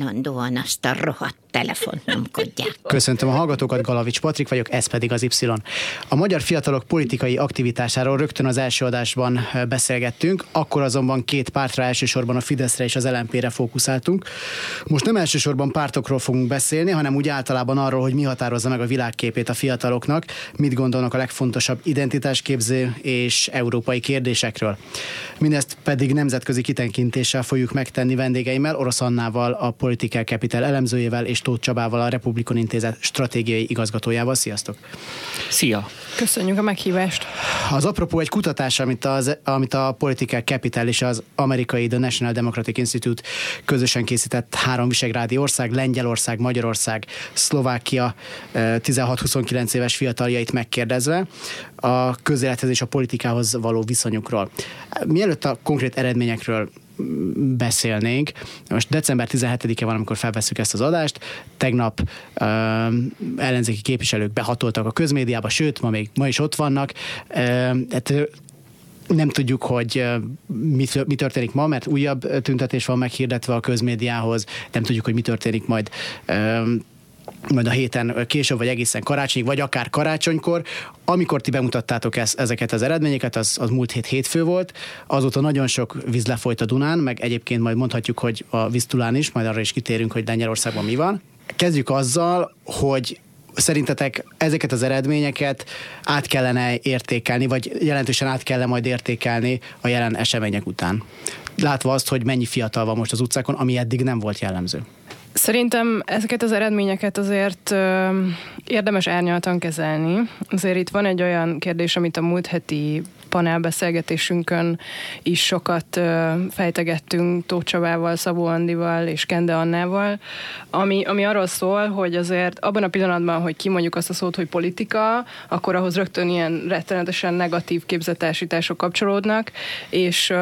Állandóan azt a rohadt telefont nyomkodják. Köszöntöm a hallgatókat, Galavics Patrik vagyok, ez pedig az Y. A magyar fiatalok politikai aktivitásáról rögtön az első adásban beszélgettünk, akkor azonban két pártra elsősorban a Fideszre és az LMP-re fókuszáltunk. Most nem elsősorban pártokról fogunk beszélni, hanem úgy általában arról, hogy mi határozza meg a világképét a fiataloknak, mit gondolnak a legfontosabb identitásképző és európai kérdésekről. Mindezt pedig nemzetközi kitenkintéssel fogjuk megtenni vendégeimmel, Orosz Annával, a Political Capital elemzőjével és Tóth Csabával, a Republikon Intézet stratégiai igazgatójával. Sziasztok! Szia! Köszönjük a meghívást! Az apropó egy kutatás, amit, az, amit a Political Capital és az amerikai The National Democratic Institute közösen készített három visegrádi ország, Lengyelország, Magyarország, Szlovákia 16-29 éves fiataljait megkérdezve a közélethez és a politikához való viszonyukról. Mielőtt a konkrét eredményekről beszélnénk. Most december 17-e van, amikor felveszük ezt az adást. Tegnap uh, ellenzéki képviselők behatoltak a közmédiába, sőt, ma még ma is ott vannak. Uh, hát, nem tudjuk, hogy mi történik ma, mert újabb tüntetés van meghirdetve a közmédiához, nem tudjuk, hogy mi történik majd majd a héten később, vagy egészen karácsonyig, vagy akár karácsonykor. Amikor ti bemutattátok ez, ezeket az eredményeket, az, az múlt hét hétfő volt, azóta nagyon sok víz lefolyt a Dunán, meg egyébként majd mondhatjuk, hogy a víztulán is, majd arra is kitérünk, hogy Lengyelországban mi van. Kezdjük azzal, hogy szerintetek ezeket az eredményeket át kellene értékelni, vagy jelentősen át kellene majd értékelni a jelen események után? Látva azt, hogy mennyi fiatal van most az utcákon, ami eddig nem volt jellemző. Szerintem ezeket az eredményeket azért ö, érdemes árnyaltan kezelni. Azért itt van egy olyan kérdés, amit a múlt heti panelbeszélgetésünkön is sokat fejtegettünk Tóth Csabával, Szabó Andival és Kende Annával, ami, ami arról szól, hogy azért abban a pillanatban, hogy kimondjuk azt a szót, hogy politika, akkor ahhoz rögtön ilyen rettenetesen negatív képzetásítások kapcsolódnak, és,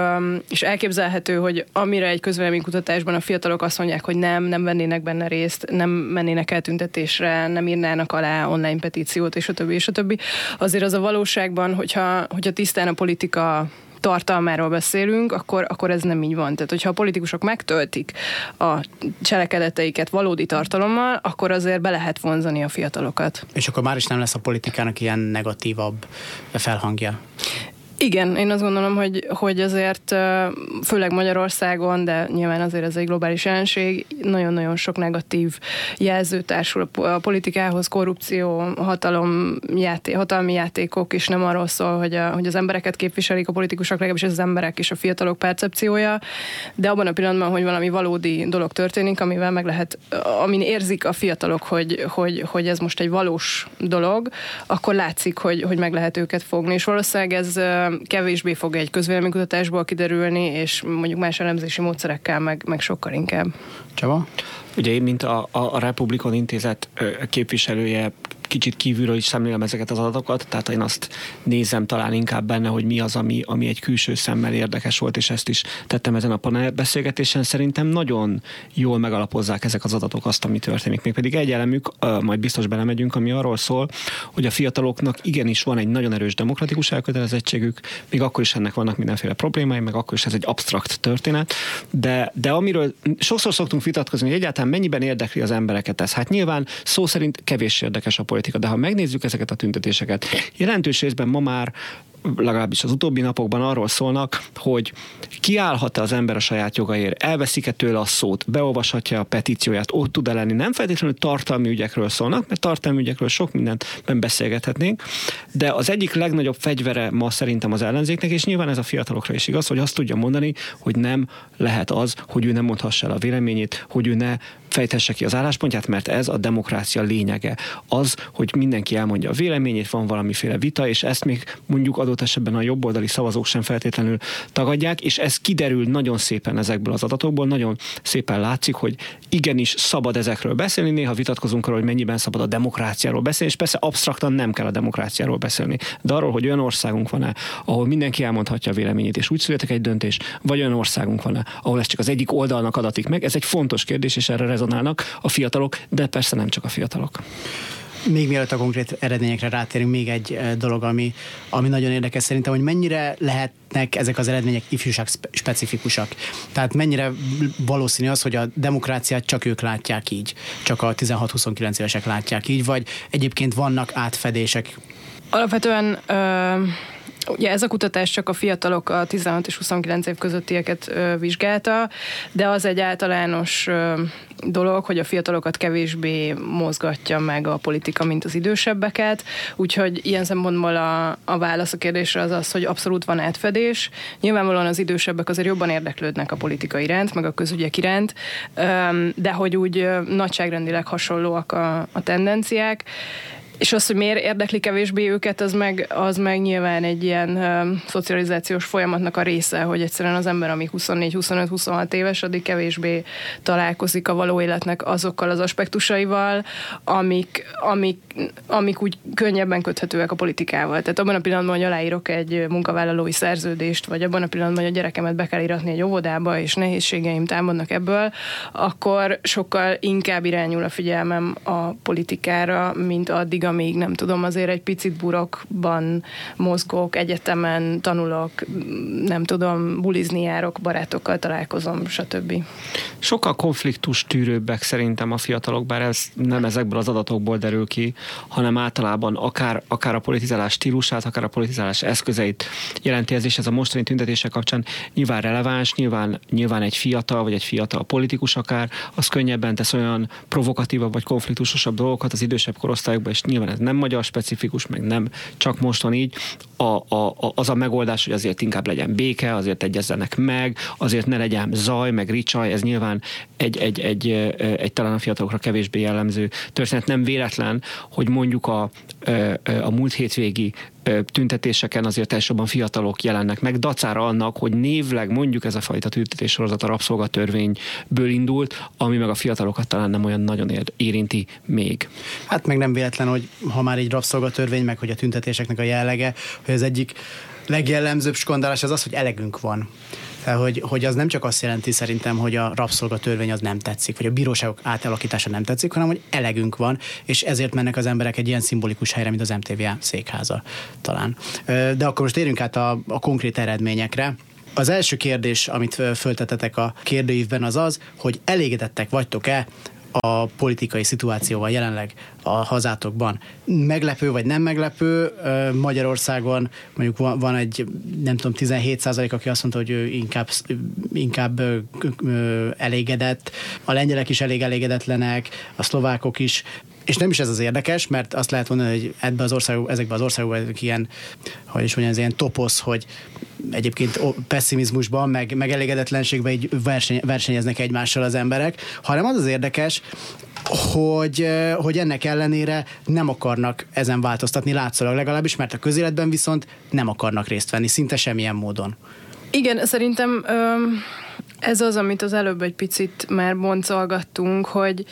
és elképzelhető, hogy amire egy közvéleménykutatásban a fiatalok azt mondják, hogy nem, nem vennének benne részt, nem mennének el tüntetésre, nem írnának alá online petíciót, és a többi, és a többi. Azért az a valóságban, hogyha, hogyha tisztán a politika tartalmáról beszélünk, akkor, akkor ez nem így van. Tehát, hogyha a politikusok megtöltik a cselekedeteiket valódi tartalommal, akkor azért be lehet vonzani a fiatalokat. És akkor már is nem lesz a politikának ilyen negatívabb felhangja. Igen, én azt gondolom, hogy, hogy azért főleg Magyarországon, de nyilván azért ez egy globális jelenség, nagyon-nagyon sok negatív jelző társul a politikához, korrupció, hatalom, játé, hatalmi játékok, és nem arról szól, hogy, a, hogy az embereket képviselik a politikusok, legalábbis az emberek és a fiatalok percepciója, de abban a pillanatban, hogy valami valódi dolog történik, amivel meg lehet, amin érzik a fiatalok, hogy, hogy, hogy ez most egy valós dolog, akkor látszik, hogy, hogy meg lehet őket fogni, és valószínűleg ez kevésbé fog egy közvéleménykutatásból kiderülni, és mondjuk más elemzési módszerekkel meg, meg sokkal inkább. Csaba? Ugye én, mint a, a, a Republikon Intézet képviselője kicsit kívülről is szemlélem ezeket az adatokat, tehát én azt nézem talán inkább benne, hogy mi az, ami, ami egy külső szemmel érdekes volt, és ezt is tettem ezen a panelbeszélgetésen. Szerintem nagyon jól megalapozzák ezek az adatok azt, ami történik. Még pedig egy elemük, majd biztos belemegyünk, ami arról szól, hogy a fiataloknak igenis van egy nagyon erős demokratikus elkötelezettségük, még akkor is ennek vannak mindenféle problémái, meg akkor is ez egy absztrakt történet, de, de amiről sokszor szoktunk vitatkozni, hogy egyáltalán mennyiben érdekli az embereket ez. Hát nyilván szó szerint kevés érdekes a politika politika. De ha megnézzük ezeket a tüntetéseket, jelentős részben ma már legalábbis az utóbbi napokban arról szólnak, hogy kiállhat-e az ember a saját jogaért, elveszik-e tőle a szót, beolvashatja a petícióját, ott tud-e lenni. Nem feltétlenül tartalmi ügyekről szólnak, mert tartalmi ügyekről sok mindent beszélgethetnénk, de az egyik legnagyobb fegyvere ma szerintem az ellenzéknek, és nyilván ez a fiatalokra is igaz, hogy azt tudja mondani, hogy nem lehet az, hogy ő nem mondhassa el a véleményét, hogy ő ne fejtesse ki az álláspontját, mert ez a demokrácia lényege. Az, hogy mindenki elmondja a véleményét, van valamiféle vita, és ezt még mondjuk adott esetben a jobboldali szavazók sem feltétlenül tagadják, és ez kiderül nagyon szépen ezekből az adatokból, nagyon szépen látszik, hogy igenis szabad ezekről beszélni, néha vitatkozunk arról, hogy mennyiben szabad a demokráciáról beszélni, és persze absztraktan nem kell a demokráciáról beszélni, de arról, hogy olyan országunk van-e, ahol mindenki elmondhatja a véleményét, és úgy születik egy döntés, vagy olyan országunk van-e, ahol ez csak az egyik oldalnak adatik meg, ez egy fontos kérdés, és erre rezonálnak a fiatalok, de persze nem csak a fiatalok. Még mielőtt a konkrét eredményekre rátérünk, még egy eh, dolog, ami, ami nagyon érdekes szerintem, hogy mennyire lehetnek ezek az eredmények ifjúság specifikusak. Tehát mennyire valószínű az, hogy a demokráciát csak ők látják így, csak a 16-29 évesek látják így, vagy egyébként vannak átfedések? Alapvetően ö- Ugye ez a kutatás csak a fiatalok a 16 és 29 év közöttieket vizsgálta, de az egy általános dolog, hogy a fiatalokat kevésbé mozgatja meg a politika, mint az idősebbeket, úgyhogy ilyen szempontból a, a válasz a kérdésre az az, hogy abszolút van átfedés. Nyilvánvalóan az idősebbek azért jobban érdeklődnek a politika iránt, meg a közügyek iránt, de hogy úgy nagyságrendileg hasonlóak a, a tendenciák, és az, hogy miért érdekli kevésbé őket, az meg, az meg nyilván egy ilyen uh, szocializációs folyamatnak a része, hogy egyszerűen az ember, ami 24-25-26 éves, addig kevésbé találkozik a való életnek azokkal az aspektusaival, amik, amik, amik úgy könnyebben köthetőek a politikával. Tehát abban a pillanatban, hogy aláírok egy munkavállalói szerződést, vagy abban a pillanatban, hogy a gyerekemet be kell iratni egy óvodába, és nehézségeim támadnak ebből, akkor sokkal inkább irányul a figyelmem a politikára, mint addig, addig, amíg nem tudom, azért egy picit burokban mozgok, egyetemen tanulok, nem tudom, bulizni járok, barátokkal találkozom, stb. Sokkal konfliktus tűrőbbek szerintem a fiatalok, bár ez nem ezekből az adatokból derül ki, hanem általában akár, akár a politizálás stílusát, akár a politizálás eszközeit jelenti ez, és ez a mostani tüntetések kapcsán nyilván releváns, nyilván, nyilván egy fiatal, vagy egy fiatal politikus akár, az könnyebben tesz olyan provokatívabb vagy konfliktusosabb dolgokat az idősebb korosztályokban, és nyilván ez nem magyar specifikus, meg nem csak most van így, a, a, a, az a megoldás, hogy azért inkább legyen béke, azért egyezzenek meg, azért ne legyen zaj, meg ricsaj, ez nyilván egy, egy, egy, egy, egy talán a fiatalokra kevésbé jellemző történet. Nem véletlen, hogy mondjuk a, a múlt hétvégi tüntetéseken azért elsősorban fiatalok jelennek meg, dacára annak, hogy névleg mondjuk ez a fajta tüntetés sorozat a rabszolgatörvényből indult, ami meg a fiatalokat talán nem olyan nagyon érinti még. Hát meg nem véletlen, hogy ha már egy rabszolgatörvény, meg hogy a tüntetéseknek a jellege, hogy az egyik legjellemzőbb skandálás az az, hogy elegünk van. Tehát, hogy, hogy az nem csak azt jelenti szerintem, hogy a rabszolgatörvény az nem tetszik, vagy a bíróságok átalakítása nem tetszik, hanem hogy elegünk van, és ezért mennek az emberek egy ilyen szimbolikus helyre, mint az MTVA székháza talán. De akkor most térjünk át a, a konkrét eredményekre. Az első kérdés, amit föltetetek a kérdőívben az az, hogy elégedettek vagytok-e a politikai szituációval jelenleg a hazátokban. Meglepő vagy nem meglepő, Magyarországon mondjuk van, egy, nem tudom, 17 százalék, aki azt mondta, hogy ő inkább, inkább elégedett, a lengyelek is elég elégedetlenek, a szlovákok is, és nem is ez az érdekes, mert azt lehet mondani, hogy ebbe az országok, ezekben az országokban ilyen, hogy is mondjam, ez ilyen toposz, hogy egyébként pessimizmusban, meg, meg elégedetlenségben így verseny, versenyeznek egymással az emberek, hanem az az érdekes, hogy, hogy ennek ellenére nem akarnak ezen változtatni látszólag legalábbis, mert a közéletben viszont nem akarnak részt venni, szinte semmilyen módon. Igen, szerintem ez az, amit az előbb egy picit már boncolgattunk, hogy,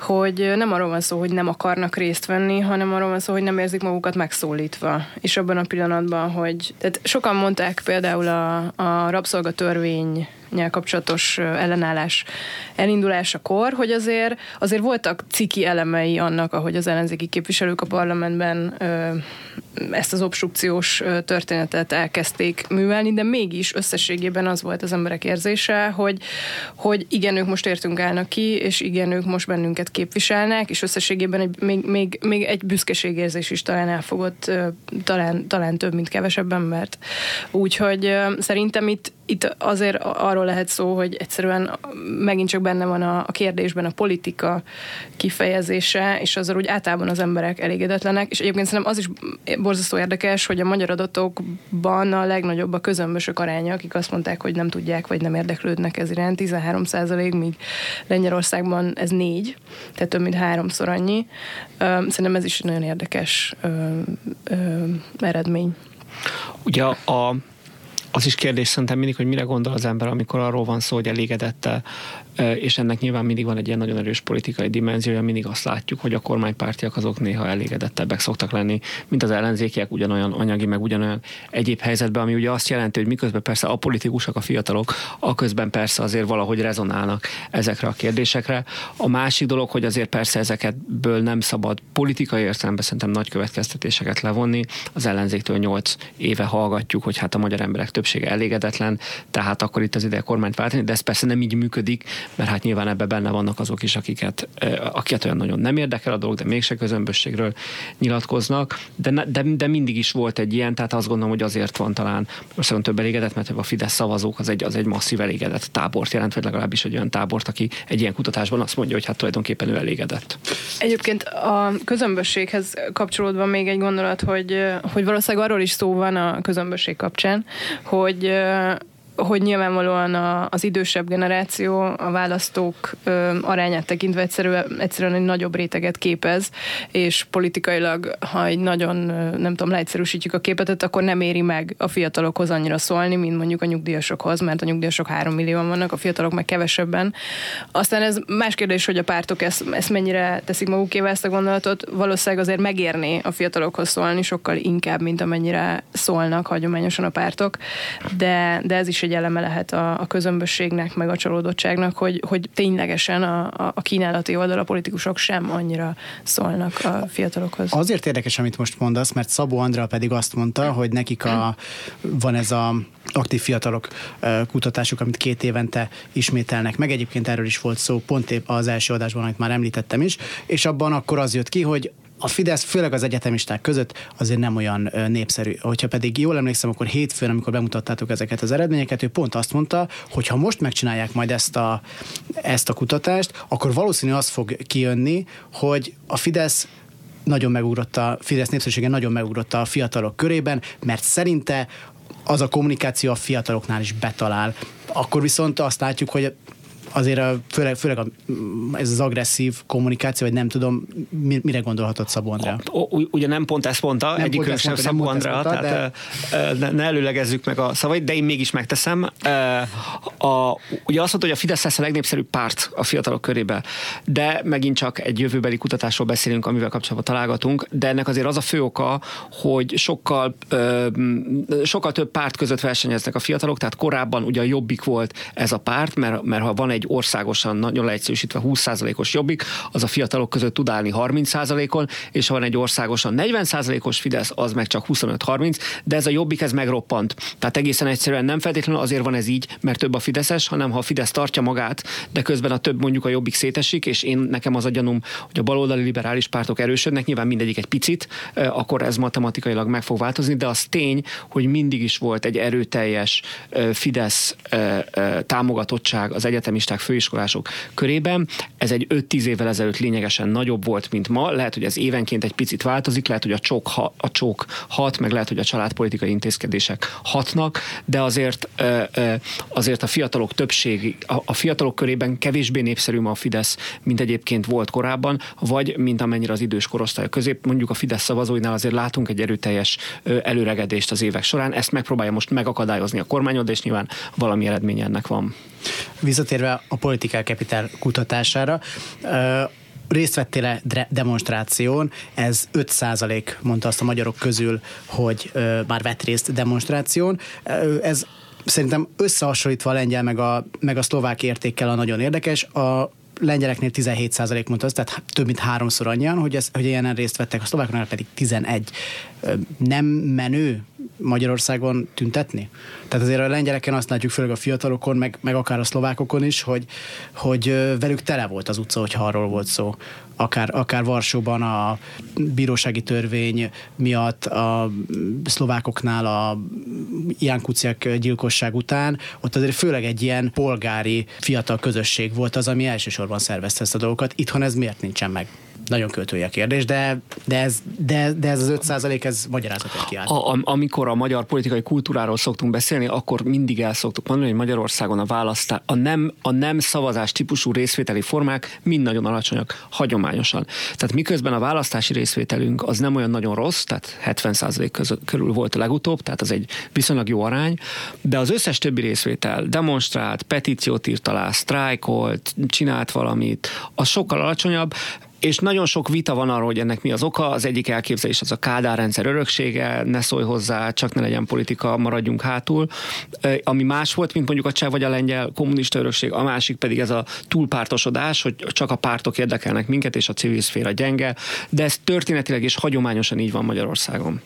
hogy nem arról van szó, hogy nem akarnak részt venni, hanem arról van szó, hogy nem érzik magukat megszólítva. És abban a pillanatban, hogy... Tehát sokan mondták például a, a rabszolgatörvény kapcsolatos ellenállás elindulásakor, hogy azért, azért voltak ciki elemei annak, ahogy az ellenzéki képviselők a parlamentben ezt az obstrukciós történetet elkezdték művelni, de mégis összességében az volt az emberek érzése, hogy, hogy igen, ők most értünk állnak ki, és igen, ők most bennünket képviselnek, és összességében egy, még, még, még egy büszkeségérzés is talán elfogott, talán, talán több, mint kevesebb embert. Úgyhogy szerintem itt, itt azért arról lehet szó, hogy egyszerűen megint csak benne van a, a kérdésben a politika kifejezése, és azzal úgy általában az emberek elégedetlenek, és egyébként szerintem az is borzasztó érdekes, hogy a magyar adatokban a legnagyobb a közömbösök aránya, akik azt mondták, hogy nem tudják, vagy nem érdeklődnek ez iránt, 13 százalék, míg Lengyelországban ez négy, tehát több mint háromszor annyi. Szerintem ez is egy nagyon érdekes eredmény. Ugye a, az is kérdés szerintem mindig, hogy mire gondol az ember, amikor arról van szó, hogy elégedette és ennek nyilván mindig van egy ilyen nagyon erős politikai dimenziója, mindig azt látjuk, hogy a kormánypártiak azok néha elégedettebbek szoktak lenni, mint az ellenzékiek ugyanolyan anyagi, meg ugyanolyan egyéb helyzetben, ami ugye azt jelenti, hogy miközben persze a politikusok, a fiatalok, a közben persze azért valahogy rezonálnak ezekre a kérdésekre. A másik dolog, hogy azért persze ezeketből nem szabad politikai értelemben szerintem nagy következtetéseket levonni. Az ellenzéktől nyolc éve hallgatjuk, hogy hát a magyar emberek többsége elégedetlen, tehát akkor itt az ideje kormányt váltani, de ez persze nem így működik, mert hát nyilván ebben benne vannak azok is, akiket, akiket olyan nagyon nem érdekel a dolog, de mégse közömbösségről nyilatkoznak, de, de, de mindig is volt egy ilyen, tehát azt gondolom, hogy azért van talán most több elégedett, mert a Fidesz szavazók az egy, az egy masszív elégedett tábort jelent, vagy legalábbis egy olyan tábort, aki egy ilyen kutatásban azt mondja, hogy hát tulajdonképpen ő elégedett. Egyébként a közömbösséghez kapcsolódva még egy gondolat, hogy, hogy valószínűleg arról is szó van a közömbösség kapcsán, hogy hogy nyilvánvalóan a, az idősebb generáció a választók ö, arányát tekintve egyszerűen, egyszerűen egy nagyobb réteget képez, és politikailag, ha egy nagyon, nem tudom, leegyszerűsítjük a képet, akkor nem éri meg a fiatalokhoz annyira szólni, mint mondjuk a nyugdíjasokhoz, mert a nyugdíjasok három millióan vannak, a fiatalok meg kevesebben. Aztán ez más kérdés, hogy a pártok ezt, ezt mennyire teszik magukével ezt a gondolatot, valószínűleg azért megérné a fiatalokhoz szólni sokkal inkább, mint amennyire szólnak hagyományosan a pártok, de, de ez is egy egy eleme lehet a, a közömbösségnek, meg a csalódottságnak, hogy, hogy ténylegesen a, a kínálati oldal a politikusok sem annyira szólnak a fiatalokhoz. Azért érdekes, amit most mondasz, mert Szabó Andrea pedig azt mondta, hogy nekik a, van ez a aktív fiatalok kutatásuk, amit két évente ismételnek meg. Egyébként erről is volt szó pont épp az első adásban, amit már említettem is, és abban akkor az jött ki, hogy a Fidesz főleg az egyetemisták között azért nem olyan népszerű. Hogyha pedig jól emlékszem, akkor hétfőn, amikor bemutattátok ezeket az eredményeket, ő pont azt mondta, hogy ha most megcsinálják majd ezt a, ezt a kutatást, akkor valószínű az fog kijönni, hogy a Fidesz nagyon megugrott a Fidesz népszerűsége nagyon megugrott a fiatalok körében, mert szerinte az a kommunikáció a fiataloknál is betalál. Akkor viszont azt látjuk, hogy azért a, főleg, főleg a, ez az agresszív kommunikáció, vagy nem tudom, mire gondolhatott Szabó Andrea? Ugye nem pont ezt mondta, nem egyikünk sem Szabó Andrea, tehát de... ne, ne előlegezzük meg a szavait, de én mégis megteszem. A, ugye azt mondta, hogy a Fidesz lesz a legnépszerűbb párt a fiatalok körébe, de megint csak egy jövőbeli kutatásról beszélünk, amivel kapcsolatban találgatunk, de ennek azért az a fő oka, hogy sokkal, sokkal több párt között versenyeznek a fiatalok, tehát korábban ugye a jobbik volt ez a párt, mert, mert ha van egy egy országosan nagyon leegyszerűsítve 20%-os jobbik, az a fiatalok között tud állni 30%-on, és ha van egy országosan 40%-os Fidesz, az meg csak 25-30, de ez a jobbik ez megroppant. Tehát egészen egyszerűen nem feltétlenül azért van ez így, mert több a Fideszes, hanem ha a Fidesz tartja magát, de közben a több mondjuk a jobbik szétesik, és én nekem az a gyanúm, hogy a baloldali liberális pártok erősödnek, nyilván mindegyik egy picit, akkor ez matematikailag meg fog változni, de az tény, hogy mindig is volt egy erőteljes Fidesz támogatottság az egyetemisták egyetemisták, főiskolások körében. Ez egy 5-10 évvel ezelőtt lényegesen nagyobb volt, mint ma. Lehet, hogy ez évenként egy picit változik, lehet, hogy a csók, ha, a csók hat, meg lehet, hogy a családpolitikai intézkedések hatnak, de azért, azért a fiatalok többség, a fiatalok körében kevésbé népszerű ma a Fidesz, mint egyébként volt korábban, vagy mint amennyire az idős korosztály közép. Mondjuk a Fidesz szavazóinál azért látunk egy erőteljes előregedést az évek során. Ezt megpróbálja most megakadályozni a kormányod, és nyilván valami eredmény ennek van. Visszatérve a Political Capital kutatására, részt vettél demonstráción, ez 5% mondta azt a magyarok közül, hogy már vett részt demonstráción. Ez szerintem összehasonlítva a lengyel meg a, meg a szlovák értékkel a nagyon érdekes. A lengyeleknél 17% mondta az, tehát több mint háromszor annyian, hogy, ez, hogy ilyen részt vettek, a szlováknál pedig 11. Nem menő Magyarországon tüntetni? Tehát azért a lengyeleken azt látjuk, főleg a fiatalokon, meg, meg akár a szlovákokon is, hogy, hogy velük tele volt az utca, hogyha arról volt szó. Akár, akár Varsóban a bírósági törvény miatt, a szlovákoknál a Ján Kuciak gyilkosság után, ott azért főleg egy ilyen polgári fiatal közösség volt az, ami elsősorban szervezte ezt a dolgokat. Itthon ez miért nincsen meg? Nagyon költői a kérdés, de, de, ez, de, de ez az 5 százalék, ez magyarázatot kiáll. A, a, amikor a magyar politikai kultúráról szoktunk beszélni, akkor mindig el szoktuk mondani, hogy Magyarországon a választás, a nem, a nem szavazás típusú részvételi formák mind nagyon alacsonyak, hagyományosan. Tehát miközben a választási részvételünk az nem olyan nagyon rossz, tehát 70 százalék körül volt a legutóbb, tehát az egy viszonylag jó arány, de az összes többi részvétel demonstrált, petíciót írt alá, sztrájkolt, csinált valamit, az sokkal alacsonyabb, és nagyon sok vita van arról, hogy ennek mi az oka. Az egyik elképzelés az a Kádár rendszer öröksége, ne szólj hozzá, csak ne legyen politika, maradjunk hátul. Ami más volt, mint mondjuk a cseh vagy a lengyel kommunista örökség, a másik pedig ez a túlpártosodás, hogy csak a pártok érdekelnek minket, és a civil szféra gyenge, de ez történetileg és hagyományosan így van Magyarországon.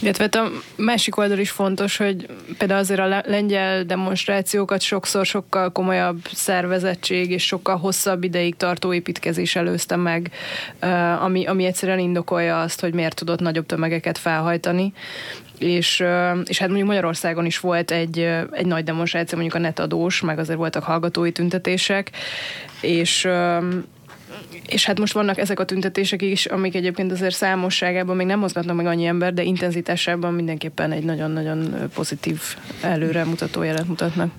Illetve hát a másik oldal is fontos, hogy például azért a lengyel demonstrációkat sokszor sokkal komolyabb szervezettség és sokkal hosszabb ideig tartó építkezés előzte meg, ami, ami egyszerűen indokolja azt, hogy miért tudott nagyobb tömegeket felhajtani. És, és hát mondjuk Magyarországon is volt egy, egy nagy demonstráció, mondjuk a netadós, meg azért voltak hallgatói tüntetések, és és hát most vannak ezek a tüntetések is, amik egyébként azért számosságában még nem mozgatnak meg annyi ember, de intenzitásában mindenképpen egy nagyon-nagyon pozitív előremutató jelet mutatnak.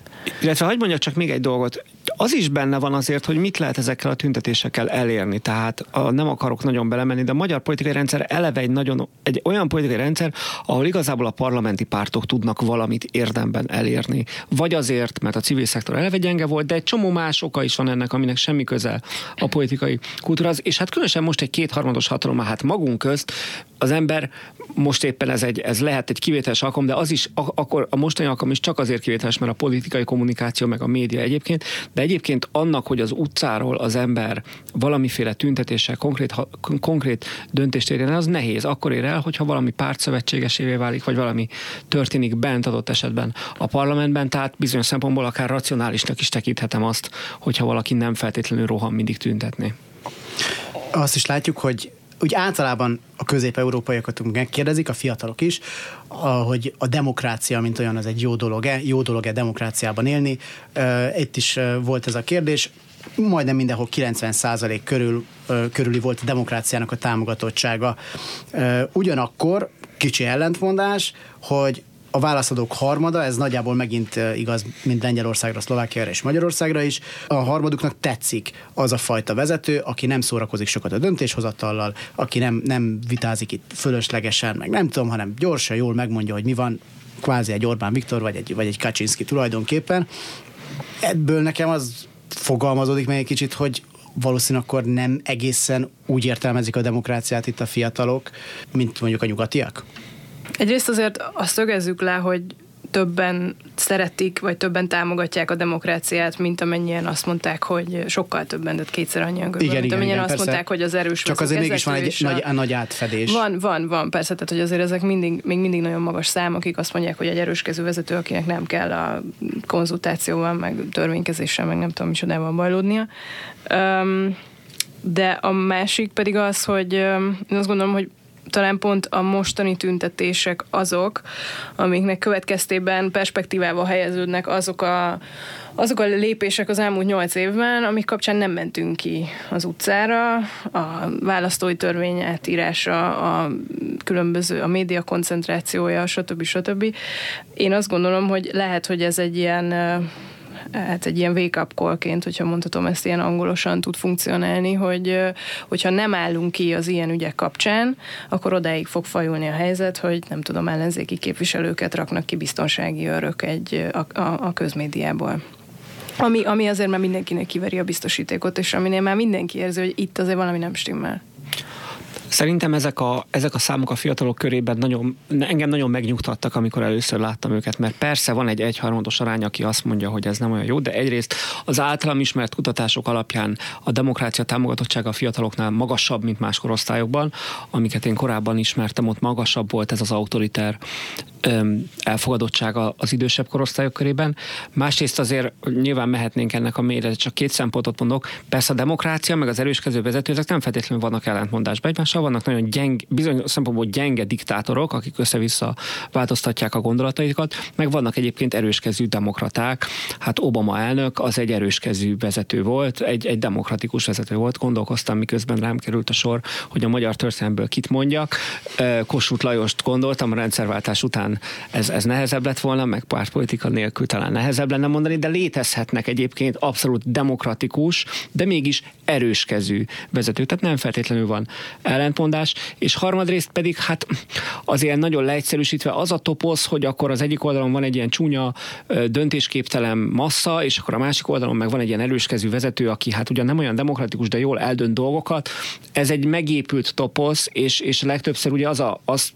Illetve hagyd mondjak csak még egy dolgot. Az is benne van azért, hogy mit lehet ezekkel a tüntetésekkel elérni. Tehát a, nem akarok nagyon belemenni, de a magyar politikai rendszer eleve egy, nagyon, egy olyan politikai rendszer, ahol igazából a parlamenti pártok tudnak valamit érdemben elérni. Vagy azért, mert a civil szektor eleve gyenge volt, de egy csomó más oka is van ennek, aminek semmi köze a politikai kultúrához. És hát különösen most egy kétharmados hatalom, hát magunk közt az ember most éppen ez, egy, ez lehet egy kivételes alkalom, de az is, akkor a mostani alkalom is csak azért kivételes, mert a politikai kommunikáció, meg a média egyébként, de egyébként annak, hogy az utcáról az ember valamiféle tüntetéssel konkrét, konkrét döntést érjen az nehéz. Akkor ér el, hogyha valami pártszövetségesévé válik, vagy valami történik bent adott esetben a parlamentben, tehát bizonyos szempontból akár racionálisnak is tekinthetem azt, hogyha valaki nem feltétlenül rohan mindig tüntetni. Azt is látjuk, hogy úgy általában a közép-európaiakat megkérdezik, a fiatalok is, hogy a demokrácia, mint olyan, az egy jó dolog-e, jó dolog-e demokráciában élni. Itt is volt ez a kérdés, majdnem mindenhol 90% körül, körüli volt a demokráciának a támogatottsága. Ugyanakkor kicsi ellentmondás, hogy a válaszadók harmada, ez nagyjából megint igaz, mint Lengyelországra, Szlovákiára és Magyarországra is. A harmaduknak tetszik az a fajta vezető, aki nem szórakozik sokat a döntéshozatallal, aki nem, nem vitázik itt fölöslegesen, meg nem tudom, hanem gyorsan, jól megmondja, hogy mi van, kvázi egy Orbán Viktor, vagy egy, vagy egy Kaczynski tulajdonképpen. Ebből nekem az fogalmazódik meg egy kicsit, hogy valószínűleg akkor nem egészen úgy értelmezik a demokráciát itt a fiatalok, mint mondjuk a nyugatiak? Egyrészt azért azt szögezzük le, hogy többen szeretik, vagy többen támogatják a demokráciát, mint amennyien azt mondták, hogy sokkal többen, de kétszer annyian körül, igen, mint amennyien igen, azt persze. mondták, hogy az erős Csak azért mégis van egy a... nagy, nagy átfedés. Van, van, van, persze, tehát hogy azért ezek mindig, még mindig nagyon magas számok, akik azt mondják, hogy egy erőskező vezető, akinek nem kell a konzultációval, meg törvénykezéssel, meg nem tudom micsodával bajlódnia. Um, de a másik pedig az, hogy én azt gondolom, hogy talán pont a mostani tüntetések azok, amiknek következtében perspektívába helyeződnek azok a, azok a lépések az elmúlt nyolc évben, amik kapcsán nem mentünk ki az utcára, a választói törvény átírása, a különböző, a média koncentrációja, stb. stb. Én azt gondolom, hogy lehet, hogy ez egy ilyen hát egy ilyen wake-up callként, hogyha mondhatom ezt ilyen angolosan tud funkcionálni, hogy hogyha nem állunk ki az ilyen ügyek kapcsán, akkor odáig fog fajulni a helyzet, hogy nem tudom, ellenzéki képviselőket raknak ki biztonsági örök egy, a, a, a közmédiából. Ami, ami azért már mindenkinek kiveri a biztosítékot, és aminél már mindenki érzi, hogy itt azért valami nem stimmel. Szerintem ezek a, ezek a számok a fiatalok körében nagyon, engem nagyon megnyugtattak, amikor először láttam őket, mert persze van egy egyharmados arány, aki azt mondja, hogy ez nem olyan jó, de egyrészt az általam ismert kutatások alapján a demokrácia támogatottsága a fiataloknál magasabb, mint más korosztályokban, amiket én korábban ismertem, ott magasabb volt ez az autoriter elfogadottsága az idősebb korosztályok körében. Másrészt azért nyilván mehetnénk ennek a mélyre, csak két szempontot mondok. Persze a demokrácia, meg az erőskező vezető, ezek nem feltétlenül vannak ellentmondásban egymással, egymással, vannak nagyon gyeng, bizonyos szempontból gyenge diktátorok, akik össze-vissza változtatják a gondolataikat, meg vannak egyébként erőskezű demokraták. Hát Obama elnök az egy erőskezű vezető volt, egy, egy demokratikus vezető volt. Gondolkoztam, miközben rám került a sor, hogy a magyar történelmből kit mondjak. Kossuth Lajost gondoltam, a rendszerváltás után ez, ez nehezebb lett volna, meg pártpolitika nélkül talán nehezebb lenne mondani, de létezhetnek egyébként abszolút demokratikus, de mégis erőskezű vezető. Tehát nem feltétlenül van ellentmondás. És harmadrészt pedig, hát azért nagyon leegyszerűsítve az a toposz, hogy akkor az egyik oldalon van egy ilyen csúnya, döntésképtelen massza, és akkor a másik oldalon meg van egy ilyen erőskezű vezető, aki hát ugyan nem olyan demokratikus, de jól eldönt dolgokat. Ez egy megépült toposz, és, és legtöbbször ugye az, a, az